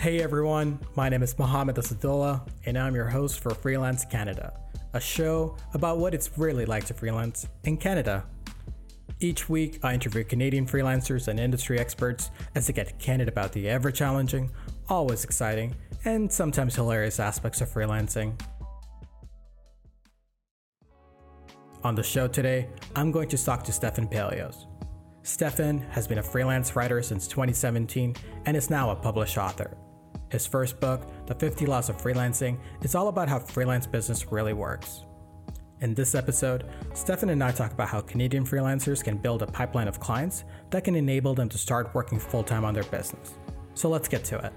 Hey everyone, my name is Mohammed Asadullah, and I'm your host for Freelance Canada, a show about what it's really like to freelance in Canada. Each week, I interview Canadian freelancers and industry experts as they get candid about the ever challenging, always exciting, and sometimes hilarious aspects of freelancing. On the show today, I'm going to talk to Stefan Palios. Stefan has been a freelance writer since 2017 and is now a published author. His first book, The 50 Laws of Freelancing, is all about how freelance business really works. In this episode, Stefan and I talk about how Canadian freelancers can build a pipeline of clients that can enable them to start working full time on their business. So let's get to it.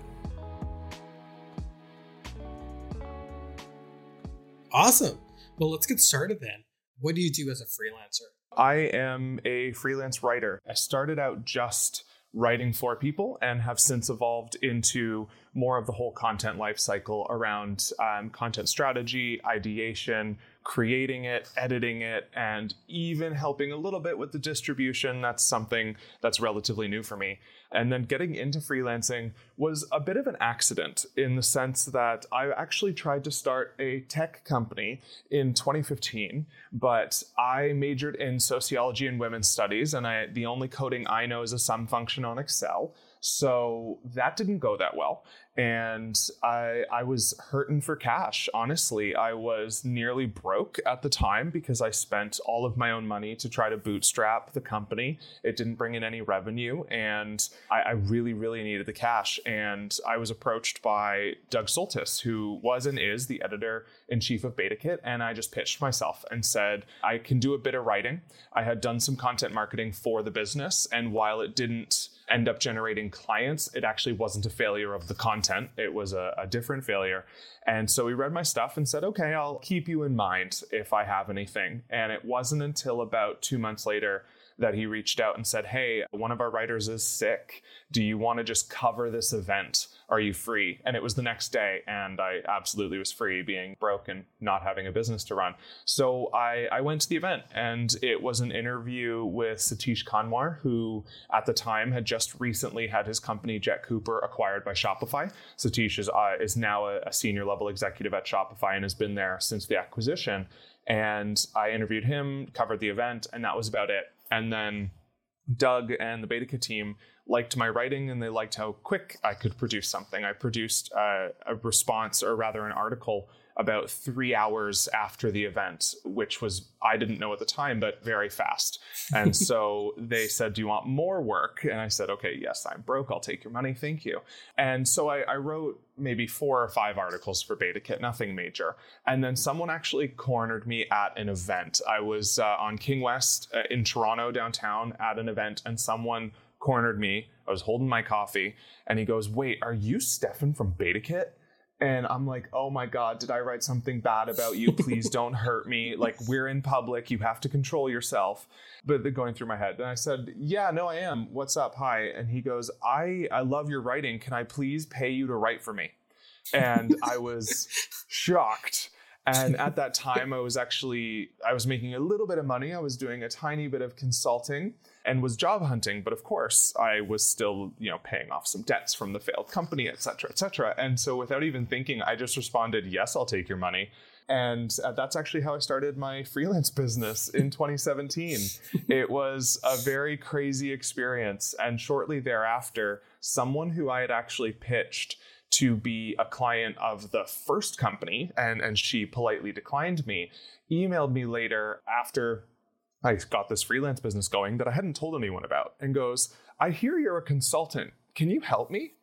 Awesome. Well, let's get started then. What do you do as a freelancer? I am a freelance writer. I started out just writing for people and have since evolved into more of the whole content life cycle around um, content strategy, ideation, creating it, editing it, and even helping a little bit with the distribution. That's something that's relatively new for me. And then getting into freelancing was a bit of an accident in the sense that I actually tried to start a tech company in 2015, but I majored in sociology and women's studies, and I, the only coding I know is a sum function on Excel. So that didn't go that well. And I, I was hurting for cash. Honestly, I was nearly broke at the time because I spent all of my own money to try to bootstrap the company. It didn't bring in any revenue, and I, I really, really needed the cash. And I was approached by Doug Soltys, who was and is the editor in chief of BetaKit. And I just pitched myself and said, I can do a bit of writing. I had done some content marketing for the business. And while it didn't end up generating clients, it actually wasn't a failure of the content. It was a, a, different failure. And so he read my stuff and said, okay, I'll keep you in mind if I have anything. And it wasn't until about two months later that he reached out and said, Hey, one of our writers is sick. Do you want to just cover this event? Are you free? And it was the next day, and I absolutely was free, being broke and not having a business to run. So I, I went to the event, and it was an interview with Satish Kanwar, who at the time had just recently had his company Jet Cooper acquired by Shopify. Satish is, uh, is now a, a senior level executive at Shopify and has been there since the acquisition. And I interviewed him, covered the event, and that was about it. And then Doug and the BetaKit team liked my writing and they liked how quick I could produce something. I produced uh, a response, or rather, an article about three hours after the event, which was, I didn't know at the time, but very fast. And so they said, Do you want more work? And I said, Okay, yes, I'm broke. I'll take your money. Thank you. And so I, I wrote maybe four or five articles for BetaKit, nothing major. And then someone actually cornered me at an event. I was uh, on King West uh, in Toronto downtown at an event, and someone cornered me. I was holding my coffee, and he goes, Wait, are you Stefan from BetaKit? and I'm like, oh my God, did I write something bad about you? Please don't hurt me. Like, we're in public. You have to control yourself. But going through my head. And I said, yeah, no, I am. What's up? Hi. And he goes, I, I love your writing. Can I please pay you to write for me? And I was shocked. And at that time, I was actually, I was making a little bit of money. I was doing a tiny bit of consulting and was job hunting. But of course, I was still, you know, paying off some debts from the failed company, et cetera, et cetera. And so without even thinking, I just responded, yes, I'll take your money. And uh, that's actually how I started my freelance business in 2017. it was a very crazy experience. And shortly thereafter, someone who I had actually pitched to be a client of the first company, and, and she politely declined me, emailed me later after I got this freelance business going that I hadn't told anyone about and goes, I hear you're a consultant. Can you help me?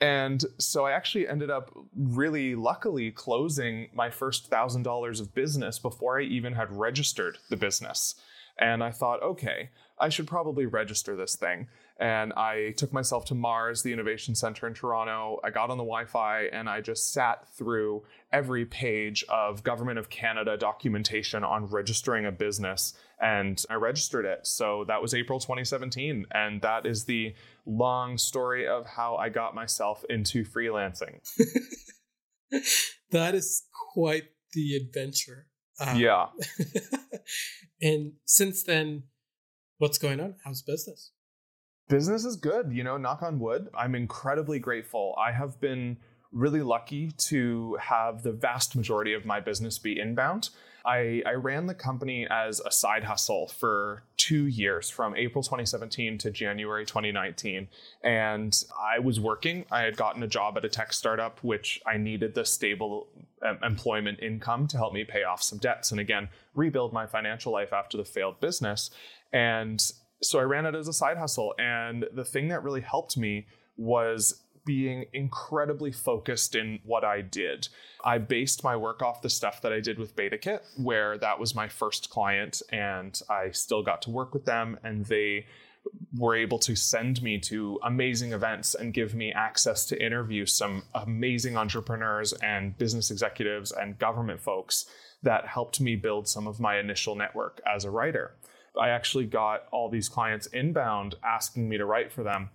And so I actually ended up really luckily closing my first thousand dollars of business before I even had registered the business. And I thought, okay, I should probably register this thing. And I took myself to Mars, the Innovation Center in Toronto. I got on the Wi Fi and I just sat through every page of Government of Canada documentation on registering a business and I registered it. So that was April 2017. And that is the long story of how I got myself into freelancing. that is quite the adventure. Um, yeah. and since then, what's going on? How's business? Business is good, you know, knock on wood. I'm incredibly grateful. I have been really lucky to have the vast majority of my business be inbound. I, I, ran the company as a side hustle for two years from April 2017 to January 2019. And I was working. I had gotten a job at a tech startup, which I needed the stable um, employment income to help me pay off some debts and again, rebuild my financial life after the failed business. And so I ran it as a side hustle. And the thing that really helped me was being incredibly focused in what I did. I based my work off the stuff that I did with BetaKit, where that was my first client, and I still got to work with them, and they were able to send me to amazing events and give me access to interview some amazing entrepreneurs and business executives and government folks that helped me build some of my initial network as a writer. I actually got all these clients inbound asking me to write for them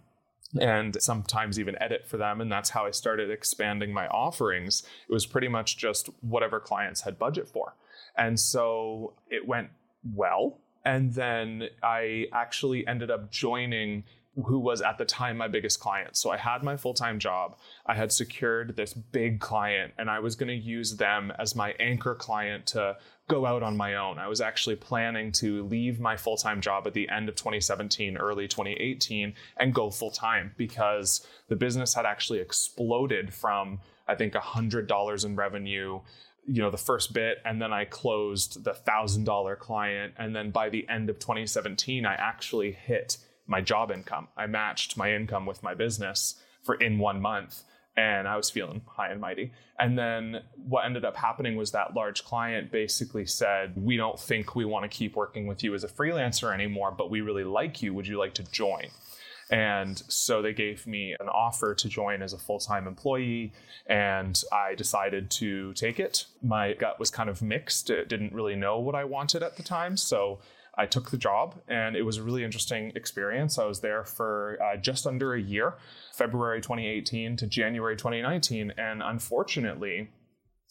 and sometimes even edit for them. And that's how I started expanding my offerings. It was pretty much just whatever clients had budget for. And so it went well. And then I actually ended up joining who was at the time my biggest client. So I had my full time job. I had secured this big client, and I was going to use them as my anchor client to go out on my own. I was actually planning to leave my full time job at the end of 2017, early 2018, and go full time because the business had actually exploded from, I think, $100 in revenue you know the first bit and then i closed the thousand dollar client and then by the end of 2017 i actually hit my job income i matched my income with my business for in one month and I was feeling high and mighty. And then what ended up happening was that large client basically said, We don't think we want to keep working with you as a freelancer anymore, but we really like you. Would you like to join? And so they gave me an offer to join as a full time employee, and I decided to take it. My gut was kind of mixed, it didn't really know what I wanted at the time. So I took the job, and it was a really interesting experience. I was there for uh, just under a year, February 2018 to January 2019. And unfortunately,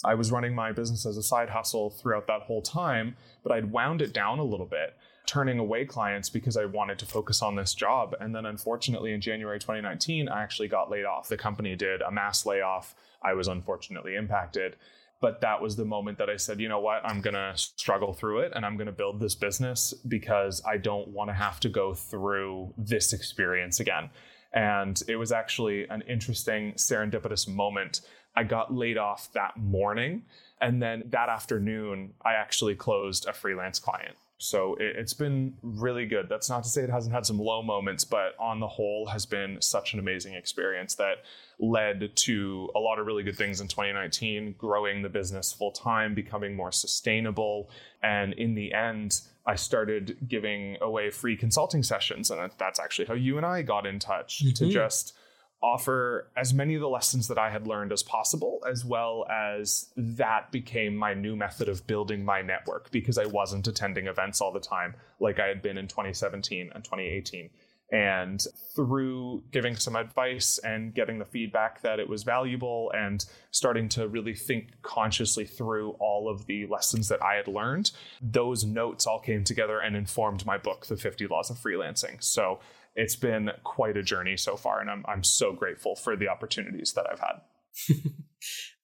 I was running my business as a side hustle throughout that whole time, but I'd wound it down a little bit, turning away clients because I wanted to focus on this job. And then unfortunately, in January 2019, I actually got laid off. The company did a mass layoff. I was unfortunately impacted but that was the moment that I said, you know what, I'm going to struggle through it and I'm going to build this business because I don't want to have to go through this experience again. And it was actually an interesting serendipitous moment. I got laid off that morning. And then that afternoon, I actually closed a freelance client. So it, has been really good. That's not to say it hasn't had some low moments, but on the whole, has been such an amazing experience that led to a lot of really good things in 2019, growing the business full time, becoming more sustainable. And in the end, I started giving away free consulting sessions. And that's actually how you and I got in touch mm-hmm. to just offer as many of the lessons that I had learned as possible, as well as that became my new method of building my network because I wasn't attending events all the time like I had been in 2017 and 2018. And through giving some advice and getting the feedback that it was valuable and starting to really think consciously through all of the lessons that I had learned, those notes all came together and informed my book, The 50 Laws of Freelancing. So it's been quite a journey so far, and I'm I'm so grateful for the opportunities that I've had.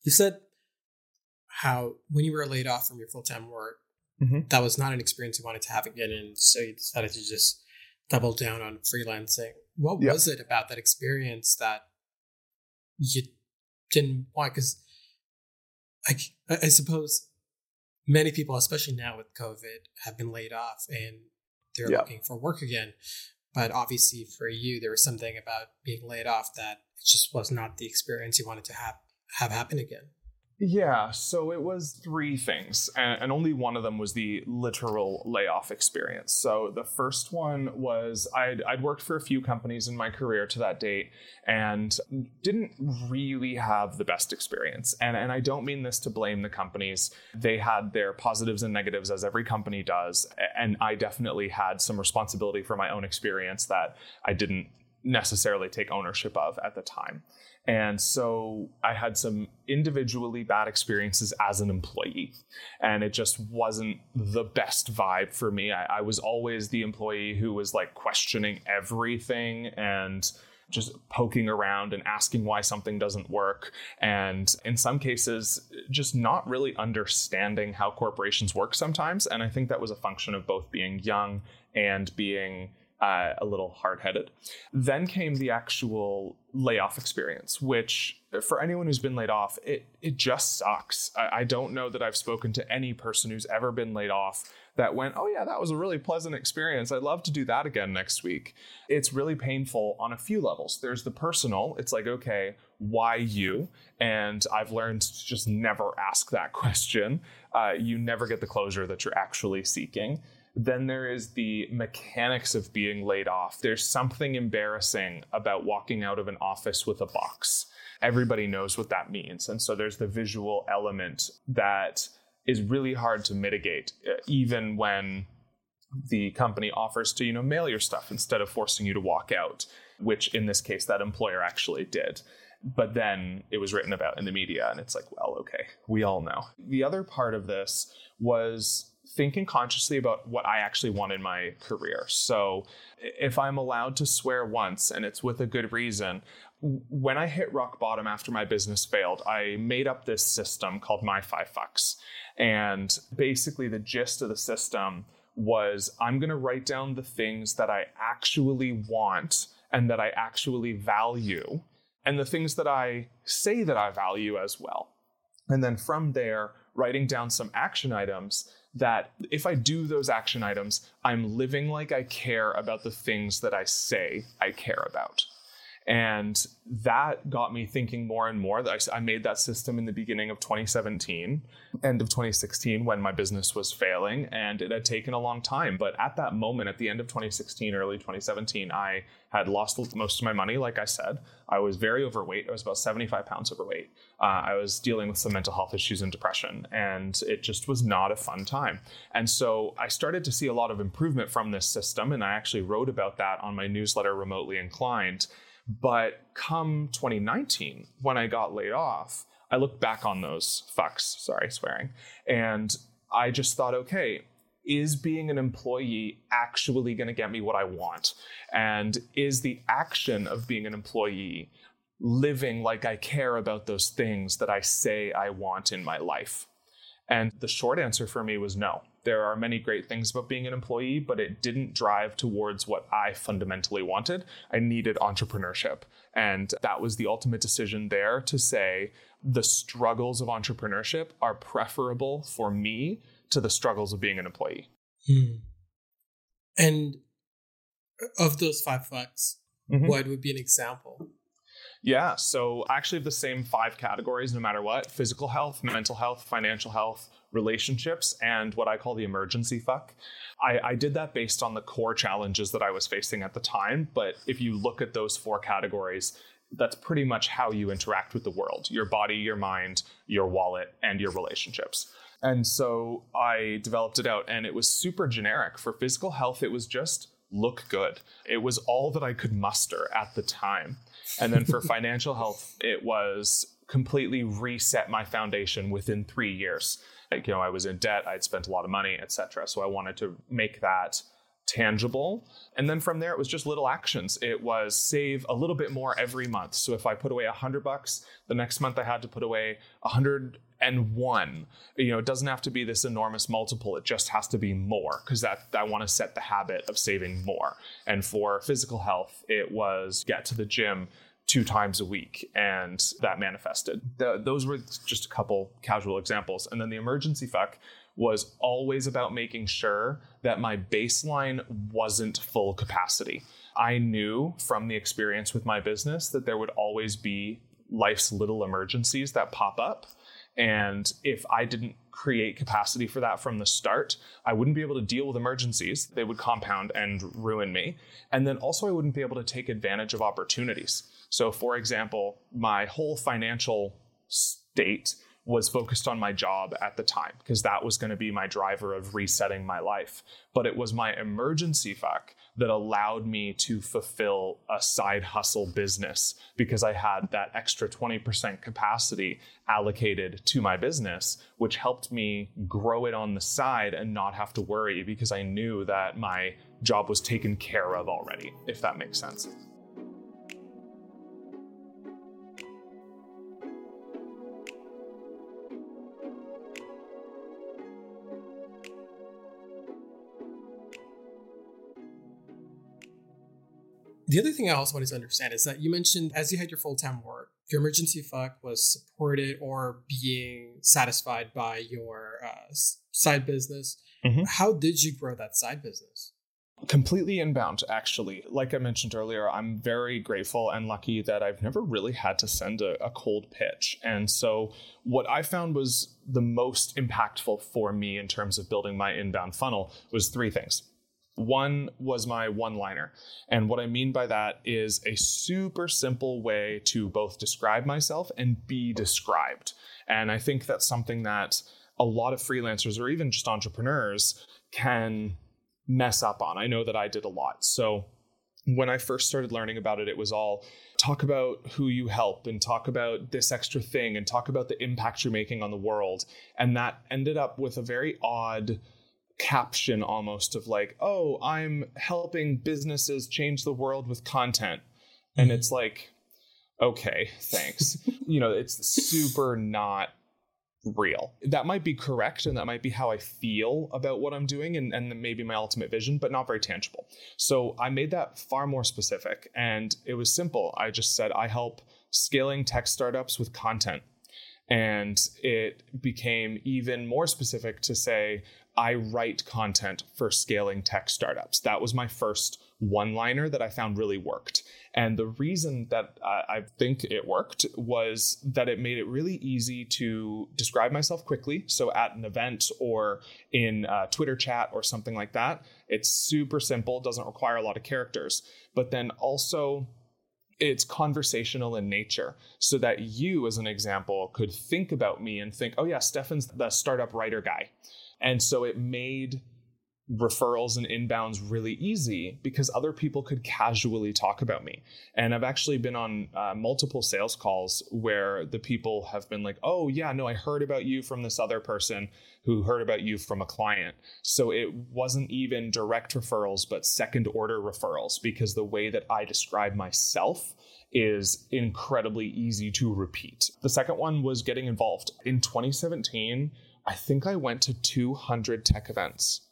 you said how when you were laid off from your full time work, mm-hmm. that was not an experience you wanted to have again, and so you decided to just double down on freelancing. What yep. was it about that experience that you didn't want? Because I, I suppose many people, especially now with COVID, have been laid off and they're yep. looking for work again. But obviously, for you, there was something about being laid off that just was not the experience you wanted to have have happen again. Yeah, so it was three things, and, and, only one of them was the literal layoff experience. So the first one was I'd, I'd worked for a few companies in my career to that date and didn't really have the best experience. And, and I don't mean this to blame the companies, they had their positives and negatives, as every company does. And I definitely had some responsibility for my own experience that I didn't necessarily take ownership of at the time. And so I had some individually bad experiences as an employee. And it just wasn't the best vibe for me. I, I, was always the employee who was like questioning everything and just poking around and asking why something doesn't work. And in some cases, just not really understanding how corporations work sometimes. And I think that was a function of both being young and being uh, a little hard headed. Then came the actual layoff experience, which for anyone who's been laid off, it, it just sucks. I, I don't know that I've spoken to any person who's ever been laid off that went, oh, yeah, that was a really pleasant experience. I'd love to do that again next week. It's really painful on a few levels. There's the personal, it's like, okay, why you? And I've learned to just never ask that question. Uh, you never get the closure that you're actually seeking. Then there is the mechanics of being laid off. There's something embarrassing about walking out of an office with a box. Everybody knows what that means. And so there's the visual element that is really hard to mitigate, uh, even when the company offers to you know mail your stuff instead of forcing you to walk out which in this case that employer actually did but then it was written about in the media and it's like well okay we all know the other part of this was thinking consciously about what I actually want in my career. So if I'm allowed to swear once and it's with a good reason, when I hit rock bottom after my business failed, I made up this system called My Five Fucks. And basically, the gist of the system was I'm going to write down the things that I actually want and that I actually value, and the things that I say that I value as well. And then from there, writing down some action items that if I do those action items, I'm living like I care about the things that I say I care about. And that got me thinking more and more. That I made that system in the beginning of 2017, end of 2016, when my business was failing, and it had taken a long time. But at that moment, at the end of 2016, early 2017, I had lost most of my money, like I said. I was very overweight. I was about 75 pounds overweight. Uh, I was dealing with some mental health issues and depression, and it just was not a fun time. And so I started to see a lot of improvement from this system, and I actually wrote about that on my newsletter, Remotely Inclined. But come 2019, when I got laid off, I looked back on those fucks, sorry, swearing, and I just thought, okay, is being an employee actually going to get me what I want? And is the action of being an employee living like I care about those things that I say I want in my life? And the short answer for me was no. There are many great things about being an employee, but it didn't drive towards what I fundamentally wanted. I needed entrepreneurship. And that was the ultimate decision there to say the struggles of entrepreneurship are preferable for me to the struggles of being an employee. Hmm. And of those five fucks, mm-hmm. what would be an example? Yeah. So I actually have the same five categories no matter what physical health, mental health, financial health, relationships, and what I call the emergency fuck. I, I, did that based on the core challenges that I was facing at the time. But if you look at those four categories, that's pretty much how you interact with the world your body, your mind, your wallet, and your relationships. And so I developed it out, and it was super generic. For physical health, it was just look good. It was all that I could muster at the time. And then for financial health, it was completely reset my foundation within three years. Like, you know, I was in debt, I'd spent a lot of money, etc. So I wanted to make that tangible. And then from there, it was just little actions. It was save a little bit more every month. So if I put away a hundred bucks, the next month I had to put away a hundred and one. You know, it doesn't have to be this enormous multiple. It just has to be more because that I want to set the habit of saving more. And for physical health, it was get to the gym two times a week, and that manifested. The, those were just a couple casual examples. And then the emergency fuck was always about making sure that my baseline wasn't full capacity. I knew from the experience with my business that there would always be life's little emergencies that pop up. And if I didn't create capacity for that from the start, I wouldn't be able to deal with emergencies. They would compound and ruin me. And then also, I wouldn't be able to take advantage of opportunities. So, for example, my whole financial state was focused on my job at the time because that was going to be my driver of resetting my life. But it was my emergency fuck that allowed me to fulfill a side hustle business because I had that extra 20% capacity allocated to my business, which helped me grow it on the side and not have to worry because I knew that my job was taken care of already, if that makes sense. The other thing I also wanted to understand is that you mentioned as you had your full time work, your emergency fuck was supported or being satisfied by your uh, side business. Mm-hmm. How did you grow that side business? Completely inbound, actually. Like I mentioned earlier, I'm very grateful and lucky that I've never really had to send a, a cold pitch. And so, what I found was the most impactful for me in terms of building my inbound funnel was three things. One was my one liner. And what I mean by that is a super simple way to both describe myself and be described. And I think that's something that a lot of freelancers or even just entrepreneurs can mess up on. I know that I did a lot. So when I first started learning about it, it was all talk about who you help and talk about this extra thing and talk about the impact you're making on the world. And that ended up with a very odd caption almost of like, oh, I'm helping businesses change the world with content. And it's like, okay, thanks. you know, it's super not real. That might be correct and that might be how I feel about what I'm doing and, and maybe my ultimate vision, but not very tangible. So I made that far more specific and it was simple. I just said, I help scaling tech startups with content. And it became even more specific to say, I write content for scaling tech startups. That was my first one liner that I found really worked. And the reason that I think it worked was that it made it really easy to describe myself quickly. So at an event or in Twitter chat or something like that, it's super simple, doesn't require a lot of characters. But then also, it's conversational in nature so that you, as an example, could think about me and think, oh, yeah, Stefan's the startup writer guy. And so it made referrals and inbounds really easy because other people could casually talk about me. And I've actually been on uh, multiple sales calls where the people have been like, oh, yeah, no, I heard about you from this other person who heard about you from a client. So it wasn't even direct referrals, but second order referrals because the way that I describe myself is incredibly easy to repeat. The second one was getting involved. In 2017, I think I went to 200 tech events.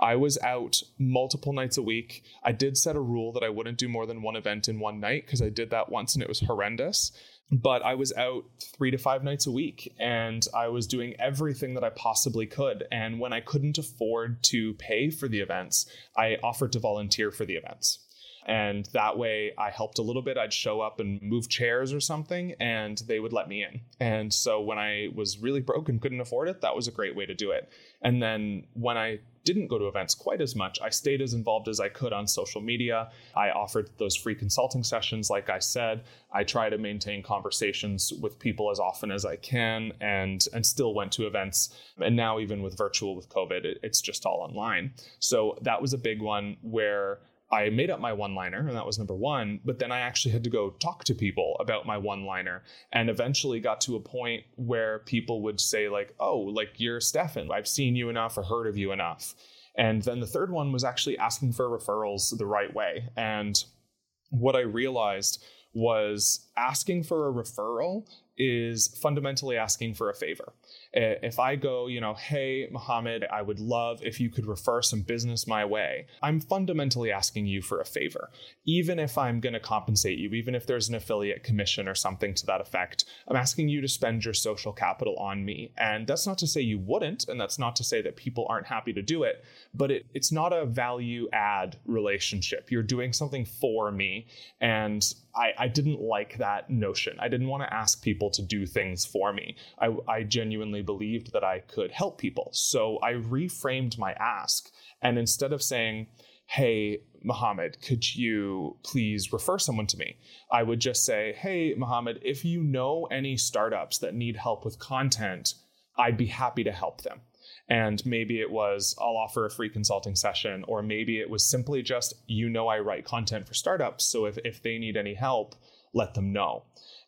I was out multiple nights a week. I did set a rule that I wouldn't do more than one event in one night because I did that once and it was horrendous. But I was out three to five nights a week and I was doing everything that I possibly could. And when I couldn't afford to pay for the events, I offered to volunteer for the events. And that way I helped a little bit. I'd show up and move chairs or something, and they would let me in. And so when I was really broke and couldn't afford it, that was a great way to do it. And then when I didn't go to events quite as much. I stayed as involved as I could on social media. I offered those free consulting sessions, like I said. I try to maintain conversations with people as often as I can and, and still went to events. And now, even with virtual with COVID, it, it's just all online. So that was a big one where I made up my one liner, and that was number one. But then I actually had to go talk to people about my one liner and eventually got to a point where people would say, like, oh, like you're Stefan. I've seen you enough or heard of you enough. And then the third one was actually asking for referrals the right way. And what I realized was asking for a referral is fundamentally asking for a favor. If I go, you know, hey, Mohammed, I would love if you could refer some business my way, I'm fundamentally asking you for a favor. Even if I'm going to compensate you, even if there's an affiliate commission or something to that effect, I'm asking you to spend your social capital on me. And that's not to say you wouldn't, and that's not to say that people aren't happy to do it, but it, it's not a value add relationship. You're doing something for me. And I, I didn't like that notion. I didn't want to ask people to do things for me. I, I genuinely believed that I could help people. So I reframed my ask. And instead of saying, hey, Mohammed, could you please refer someone to me? I would just say, hey, Mohammed, if you know any startups that need help with content, I'd be happy to help them. And maybe it was, I'll offer a free consulting session, or maybe it was simply just, you know, I write content for startups. So if, if they need any help, let them know.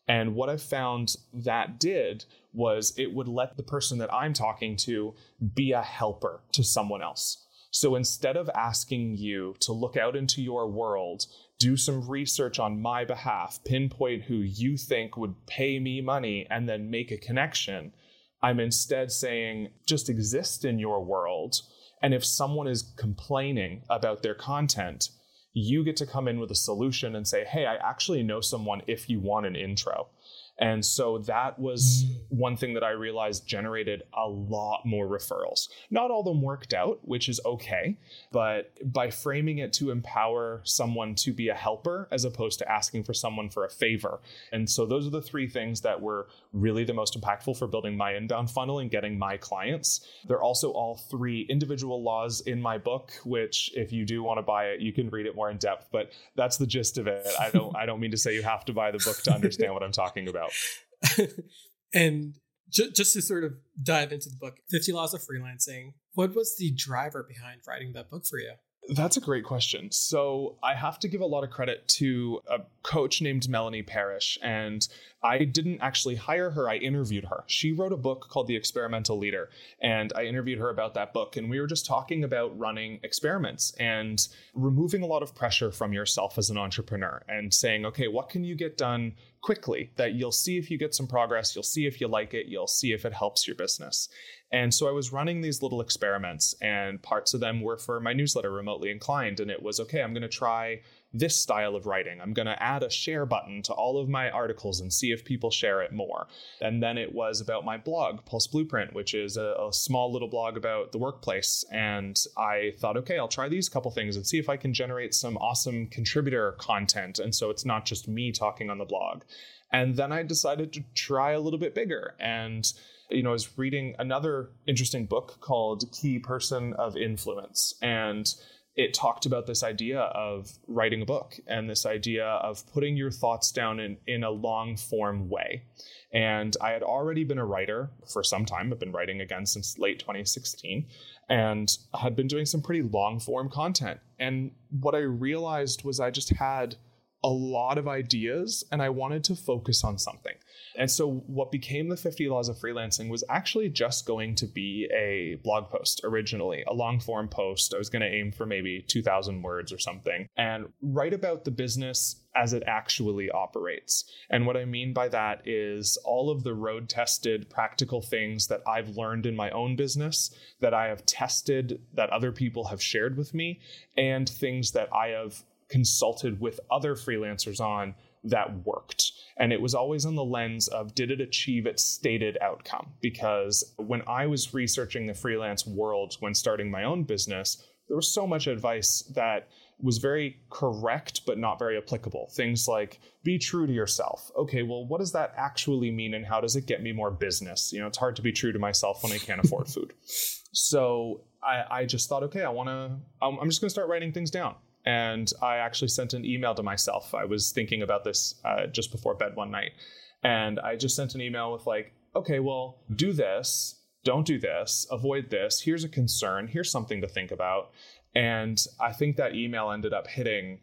And what I found that did was it would let the person that I'm talking to be a helper to someone else. So instead of asking you to look out into your world, do some research on my behalf, pinpoint who you think would pay me money, and then make a connection, I'm instead saying, just exist in your world. And if someone is complaining about their content, you get to come in with a solution and say, hey, I actually know someone if you want an intro. And so that was one thing that I realized generated a lot more referrals. Not all of them worked out, which is okay, but by framing it to empower someone to be a helper as opposed to asking for someone for a favor. And so those are the three things that were really the most impactful for building my inbound funnel and getting my clients. They're also all three individual laws in my book, which if you do want to buy it, you can read it more in depth, but that's the gist of it. I don't I don't mean to say you have to buy the book to understand what I'm talking about out. and ju- just to sort of dive into the book, 50 Laws of Freelancing, what was the driver behind writing that book for you? That's a great question. So, I have to give a lot of credit to a coach named Melanie Parish, and I didn't actually hire her, I interviewed her. She wrote a book called The Experimental Leader, and I interviewed her about that book. And we were just talking about running experiments and removing a lot of pressure from yourself as an entrepreneur and saying, okay, what can you get done quickly that you'll see if you get some progress, you'll see if you like it, you'll see if it helps your business. And so I was running these little experiments, and parts of them were for my newsletter, Remotely Inclined. And it was okay, I'm going to try this style of writing. I'm going to add a share button to all of my articles and see if people share it more. And then it was about my blog, Pulse Blueprint, which is a, a small little blog about the workplace. And I thought, okay, I'll try these couple things and see if I can generate some awesome contributor content. And so it's not just me talking on the blog. And then I decided to try a little bit bigger. And you know, I was reading another interesting book called Key Person of Influence. And it talked about this idea of writing a book and this idea of putting your thoughts down in, in a long form way. And I had already been a writer for some time. I've been writing again since late 2016 and had been doing some pretty long form content. And what I realized was I just had a lot of ideas and I wanted to focus on something. And so, what became the 50 Laws of Freelancing was actually just going to be a blog post originally, a long form post. I was going to aim for maybe 2,000 words or something and write about the business as it actually operates. And what I mean by that is all of the road tested practical things that I've learned in my own business, that I have tested, that other people have shared with me, and things that I have consulted with other freelancers on that worked. And it was always on the lens of did it achieve its stated outcome? Because when I was researching the freelance world when starting my own business, there was so much advice that was very correct but not very applicable. Things like be true to yourself. Okay, well, what does that actually mean and how does it get me more business? You know, it's hard to be true to myself when I can't afford food. So I, I just thought, okay, I want to, I'm just going to start writing things down. And I actually sent an email to myself. I was thinking about this uh, just before bed one night. And I just sent an email with, like, okay, well, do this, don't do this, avoid this. Here's a concern. Here's something to think about. And I think that email ended up hitting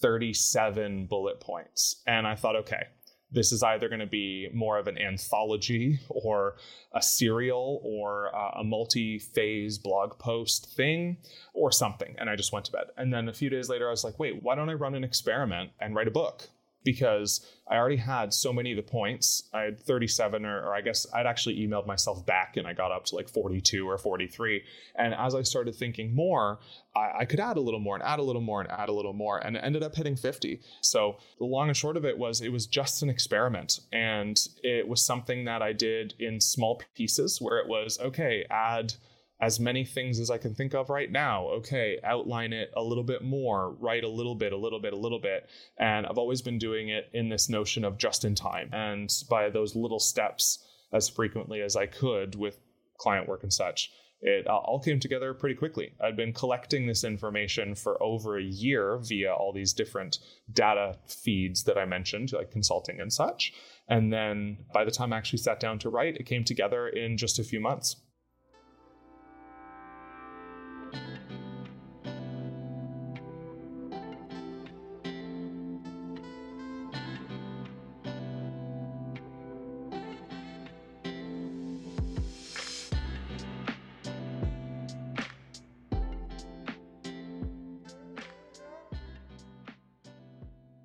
37 bullet points. And I thought, okay, this is either going to be more of an anthology or a serial or uh, a multi phase blog post thing or something. And I just went to bed. And then a few days later, I was like, wait, why don't I run an experiment and write a book? Because I already had so many of the points. I had 37, or, or, I guess I'd actually emailed myself back and I got up to like 42 or 43. And as I started thinking more, I, I could add a little more and add a little more and add a little more. And ended up hitting 50. So the long and short of it was it was just an experiment. And it was something that I did in small pieces where it was okay, add as many things as I can think of right now. Okay, outline it a little bit more, write a little bit, a little bit, a little bit. And I've always been doing it in this notion of just in time and by those little steps as frequently as I could with client work and such. it all came together pretty quickly. I'd been collecting this information for over a year via all these different data feeds that I mentioned, like consulting and such. And then by the time I actually sat down to write, it came together in just a few months.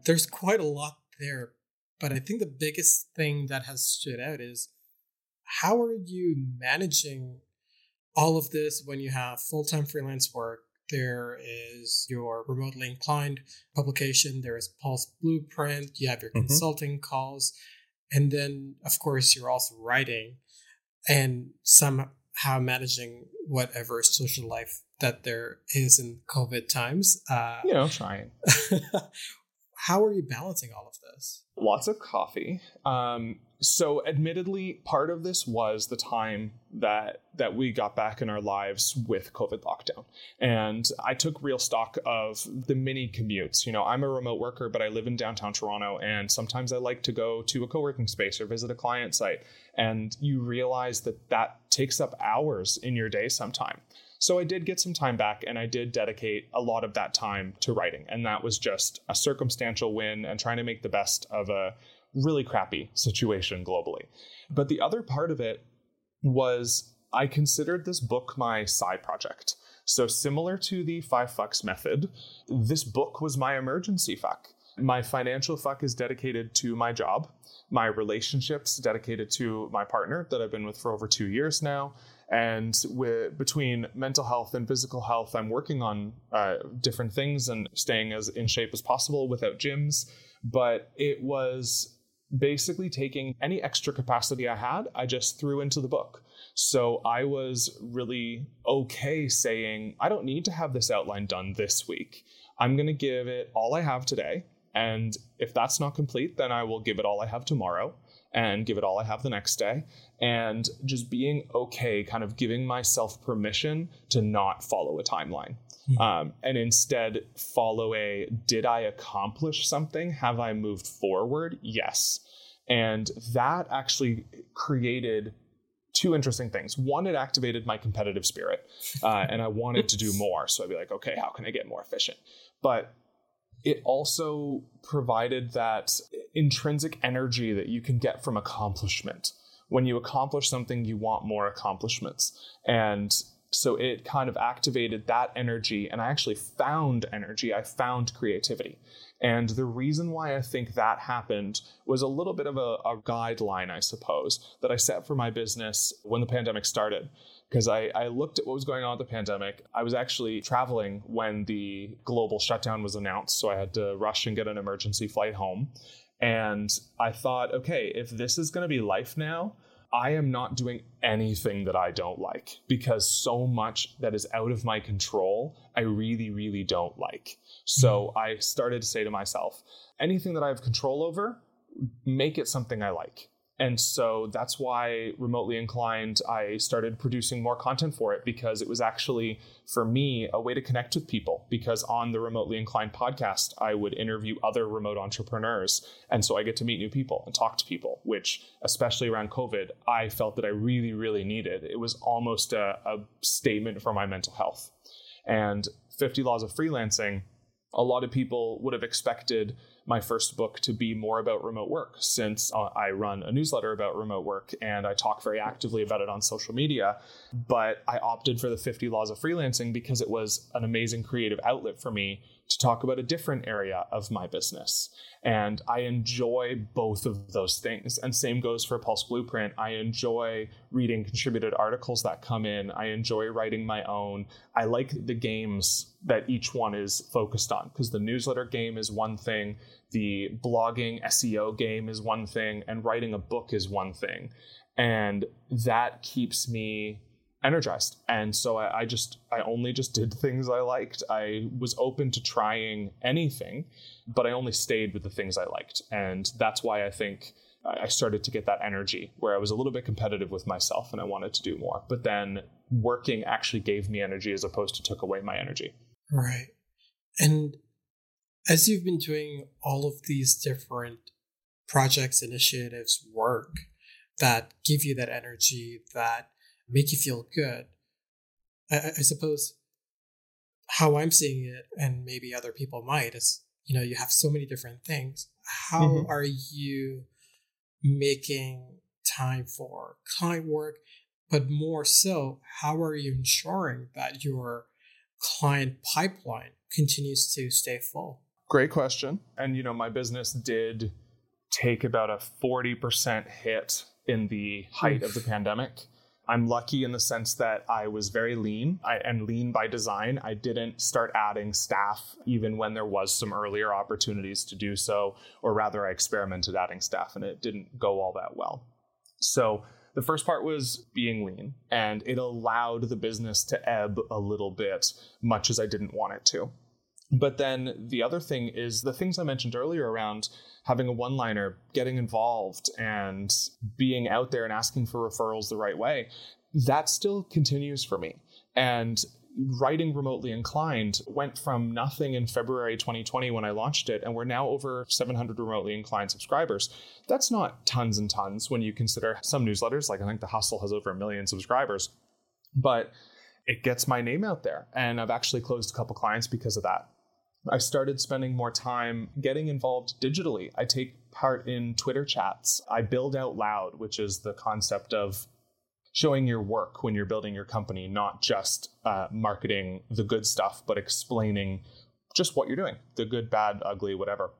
There's quite a lot there, but I think the biggest thing that has stood out is how are you managing all of this when you have full time freelance work? There is your remotely inclined publication, there is Pulse Blueprint, you have your mm-hmm. consulting calls, and then, of course, you're also writing and somehow managing whatever social life that there is in COVID times. Uh, you know, trying. how are you balancing all of this? Lots of coffee. Um, so, admittedly, part of this was the time that that we got back in our lives with COVID lockdown, and I took real stock of the mini commutes. You know, I'm a remote worker, but I live in downtown Toronto, and sometimes I like to go to a co-working space or visit a client site, and you realize that that takes up hours in your day sometime. So I did get some time back and I did dedicate a lot of that time to writing. And that was just a circumstantial win and trying to make the best of a really crappy situation globally. But the other part of it was I considered this book my side project. So, similar to the five fucks method, this book was my emergency fuck. My financial fuck is dedicated to my job, my relationships dedicated to my partner that I've been with for over two years now, and with, between mental health and physical health, I'm working on uh, different things and staying as in shape as possible without gyms. But it was basically taking any extra capacity I had, I just threw into the book. So I was really okay saying, I don't need to have this outline done this week. I'm going to give it all I have today. And if that's not complete, then I will give it all I have tomorrow and give it all I have the next day. And just being okay, kind of giving myself permission to not follow a timeline. Mm-hmm. Um, and instead follow a did I accomplish something? Have I moved forward? Yes. And that actually created two interesting things. One, it activated my competitive spirit, uh, and I wanted to do more. So I'd be like, okay, how can I get more efficient? But it also provided that intrinsic energy that you can get from accomplishment. When you accomplish something, you want more accomplishments. And so it kind of activated that energy, and I actually found energy. I found creativity. And the reason why I think that happened was a little bit of a, a guideline, I suppose, that I set for my business when the pandemic started because I, I looked at what was going on with the pandemic. I was actually traveling when the global shutdown was announced, so I had to rush and get an emergency flight home. And I thought, okay, if this is going to be life now, I am not doing anything that I don't like because so much that is out of my control, I really, really don't like. So mm-hmm. I started to say to myself, anything that I have control over, make it something I like. And so that's why remotely inclined, I started producing more content for it because it was actually, for me, a way to connect with people. Because on the remotely inclined podcast, I would interview other remote entrepreneurs. And so I get to meet new people and talk to people, which, especially around COVID, I felt that I really, really needed. It was almost a, a statement for my mental health. And 50 Laws of Freelancing, a lot of people would have expected my first book to be more about remote work since uh, I run a newsletter about remote work and I talk very actively about it on social media. But I opted for the 50 Laws of Freelancing because it was an amazing creative outlet for me to talk about a different area of my business. And I enjoy both of those things. And same goes for Pulse Blueprint. I enjoy reading contributed articles that come in. I enjoy writing my own. I like the games that each one is focused on because the newsletter game is one thing, the blogging SEO game is one thing, and writing a book is one thing. And that keeps me energized. And so I, I, just, I only just did things I liked. I was open to trying anything, but I only stayed with the things I liked. And that's why I think I started to get that energy where I was a little bit competitive with myself and I wanted to do more. But then working actually gave me energy as opposed to took away my energy. Right. And as you've been doing all of these different projects, initiatives, work that give you that energy, that make you feel good, I, I suppose how I'm seeing it, and maybe other people might, is you know, you have so many different things. How mm-hmm. are you making time for client work? But more so, how are you ensuring that your client pipeline continues to stay full? Great question. And, you know, my business did take about a 40% hit in the height of the pandemic. I'm lucky in the sense that I was very lean I, and lean by design. I didn't start adding staff even when there was some earlier opportunities to do so, or rather, I experimented adding staff and it didn't go all that well. So the first part was being lean, and it allowed the business to ebb a little bit, much as I didn't want it to. But then the other thing is the things I mentioned earlier around having a one liner, getting involved, and being out there and asking for referrals the right way. That still continues for me. And writing remotely inclined went from nothing in February 2020 when I launched it, and we're now over 700 remotely inclined subscribers. That's not tons and tons when you consider some newsletters, like I think The Hustle has over a million subscribers. But it gets my name out there. And I've actually closed a couple clients because of that. I started spending more time getting involved digitally. I take part in Twitter chats. I build out loud, which is the concept of showing your work when you're building your company, not just uh, marketing the good stuff, but explaining just what you're doing the good, bad, ugly, whatever.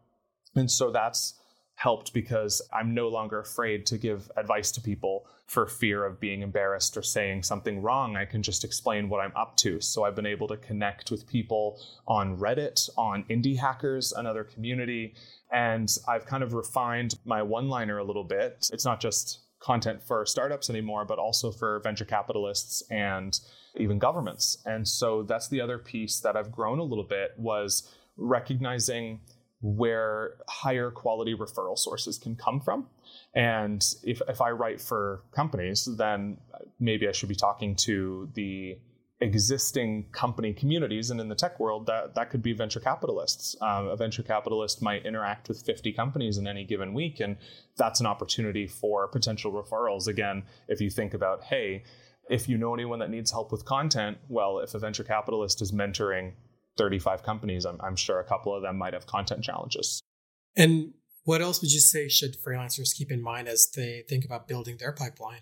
And so that's helped because I'm no longer afraid to give advice to people for fear of being embarrassed or saying something wrong. I can just explain what I'm up to. So I've been able to connect with people on Reddit, on Indie Hackers, another community, and I've kind of refined my one liner a little bit. It's not just content for startups anymore, but also for venture capitalists and even governments. And so that's the other piece that I've grown a little bit was recognizing where higher quality referral sources can come from. And if, if I write for companies, then maybe I should be talking to the existing company communities. And in the tech world, that, that could be venture capitalists. Um, a venture capitalist might interact with 50 companies in any given week. And that's an opportunity for potential referrals. Again, if you think about, hey, if you know anyone that needs help with content, well, if a venture capitalist is mentoring 35 companies, I'm, I'm sure a couple of them might have content challenges. And what else would you say should freelancers keep in mind as they think about building their pipeline?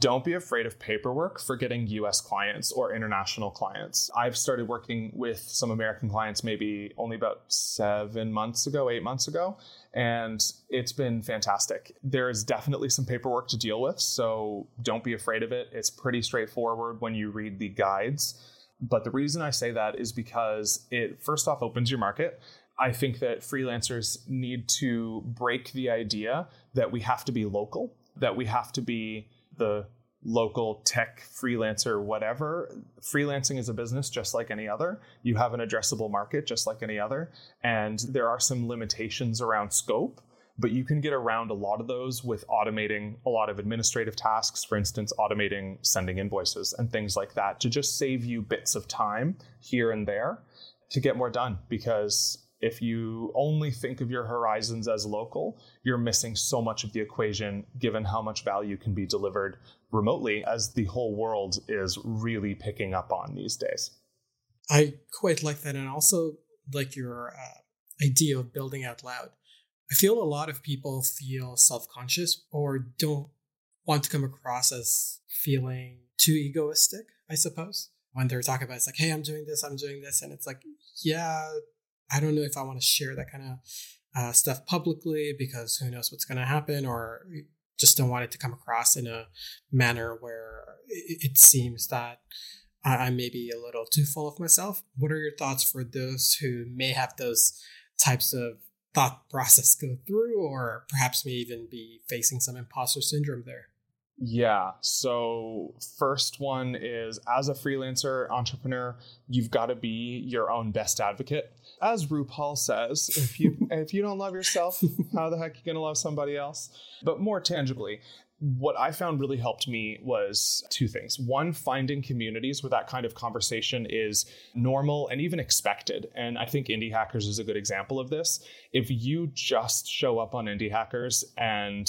Don't be afraid of paperwork for getting US clients or international clients. I've started working with some American clients maybe only about seven months ago, eight months ago, and it's been fantastic. There is definitely some paperwork to deal with, so don't be afraid of it. It's pretty straightforward when you read the guides. But the reason I say that is because it first off opens your market. I think that freelancers need to break the idea that we have to be local, that we have to be the local tech freelancer, whatever. Freelancing is a business just like any other. You have an addressable market just like any other. And there are some limitations around scope but you can get around a lot of those with automating a lot of administrative tasks, for instance, automating sending invoices and things like that to just save you bits of time here and there to get more done. Because if you only think of your horizons as local, you're missing so much of the equation given how much value can be delivered remotely as the whole world is really picking up on these days. I quite like that. And also like your uh, idea of building out loud. I feel a lot of people feel self conscious or don't want to come across as feeling too egoistic, I suppose. When they're talking about it's like, hey, I'm doing this, I'm doing this. And it's like, yeah, I don't know if I want to share that kind of uh, stuff publicly because who knows what's going to happen or just don't want it to come across in a manner where it, it seems that I, I may be a little too full of myself. What are your thoughts for those who may have those types of thought process go through, or perhaps may even be facing some imposter syndrome there? Yeah. So, first one is as a freelancer entrepreneur, you've got to be your own best advocate. As RuPaul says, if you if you don't love yourself, how the heck are you going to love somebody else? But more tangibly, what I found really helped me was two things. One, finding communities where that kind of conversation is normal and even expected. And I think Indie Hackers is a good example of this. If you just show up on Indie Hackers and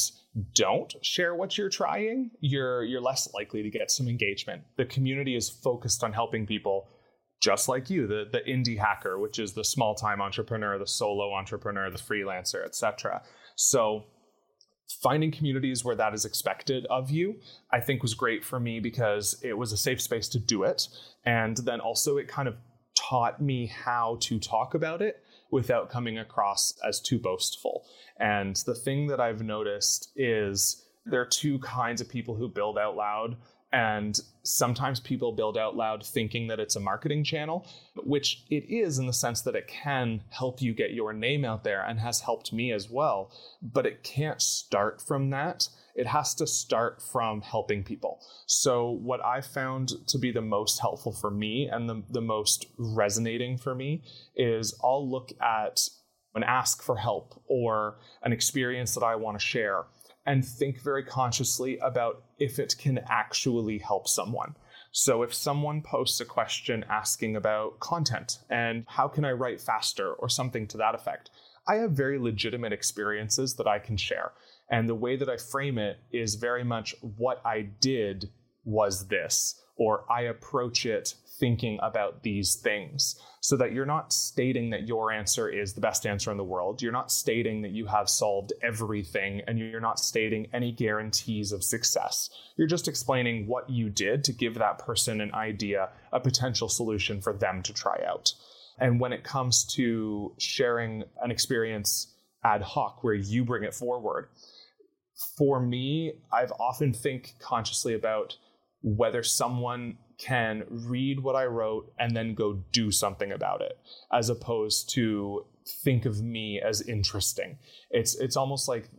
don't share what you're trying, you're you're less likely to get some engagement. The community is focused on helping people just like you, the the indie hacker, which is the small-time entrepreneur, the solo entrepreneur, the freelancer, etc. So finding communities where that is expected of you, I think was great for me because it was a safe space to do it. And then also it kind of taught me how to talk about it without coming across as too boastful. And the thing that I've noticed is there are two kinds of people who build out loud. And sometimes people build out loud thinking that it's a marketing channel, which it is in the sense that it can help you get your name out there and has helped me as well. But it can't start from that. It has to start from helping people. So, what I found to be the most helpful for me and the, the most resonating for me is I'll look at and ask for help or an experience that I want to share and think very consciously about if it can actually help someone. So, if someone posts a question asking about content and how can I write faster or something to that effect, I have very legitimate experiences that I can share. And the way that I frame it is very much what I did was this, or I approach it thinking about these things so that you're not stating that your answer is the best answer in the world. You're not stating that you have solved everything and you're not stating any guarantees of success. You're just explaining what you did to give that person an idea, a potential solution for them to try out. And when it comes to sharing an experience ad hoc where you bring it forward, for me, I've often think consciously about whether someone can read what I wrote and then go do something about it, as opposed to think of me as interesting. It's it's almost like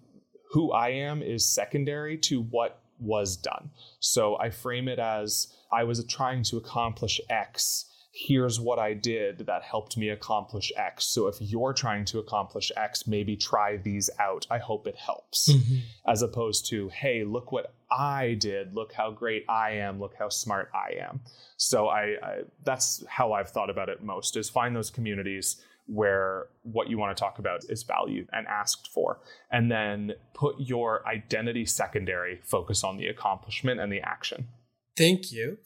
who I am is secondary to what was done. So I frame it as I was trying to accomplish X here's what I did that helped me accomplish X. So if you're trying to accomplish X, maybe try these out. I hope it helps. Mm-hmm. As opposed to, hey, look what I did. Look how great I am. Look how smart I am. So I, I that's how I've thought about it most is find those communities where what you want to talk about is valued and asked for. And then put your identity secondary, focus on the accomplishment and the action. Thank you.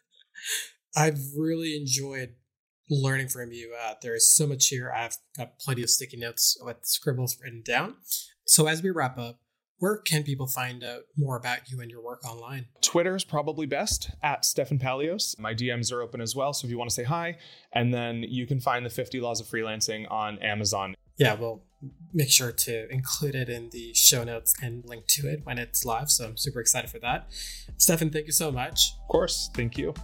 I've really enjoyed learning from you. Uh, there is so much here. I've got plenty of sticky notes with scribbles written down. So as we wrap up, where can people find out more about you and your work online? Twitter is probably best at Stefan Palios. My DMs are open as well. So if you want to say hi, and then you can find the 50 Laws of Freelancing on Amazon. Yeah, we'll make sure to include it in the show notes and link to it when it's live. So I'm super excited for that. Stefan, thank you so much. Of course. Thank you.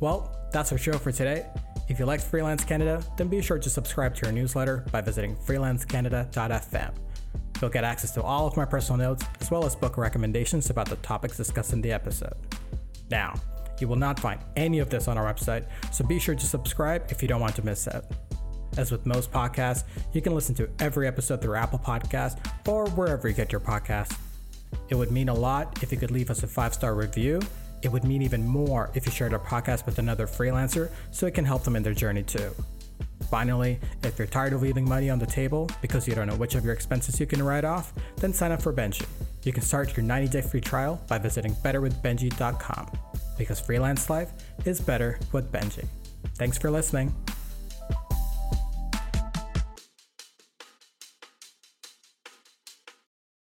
Well, that's our show for today. If you liked Freelance Canada, then be sure to subscribe to our newsletter by visiting freelancecanada.fm. You'll get access to all of my personal notes as well as book recommendations about the topics discussed in the episode. Now, you will not find any of this on our website, so be sure to subscribe if you don't want to miss out. As with most podcasts, you can listen to every episode through Apple Podcasts or wherever you get your podcasts. It would mean a lot if you could leave us a five star review it would mean even more if you shared our podcast with another freelancer so it can help them in their journey too. Finally, if you're tired of leaving money on the table because you don't know which of your expenses you can write off, then sign up for Benji. You can start your 90 day free trial by visiting betterwithbenji.com because freelance life is better with Benji. Thanks for listening.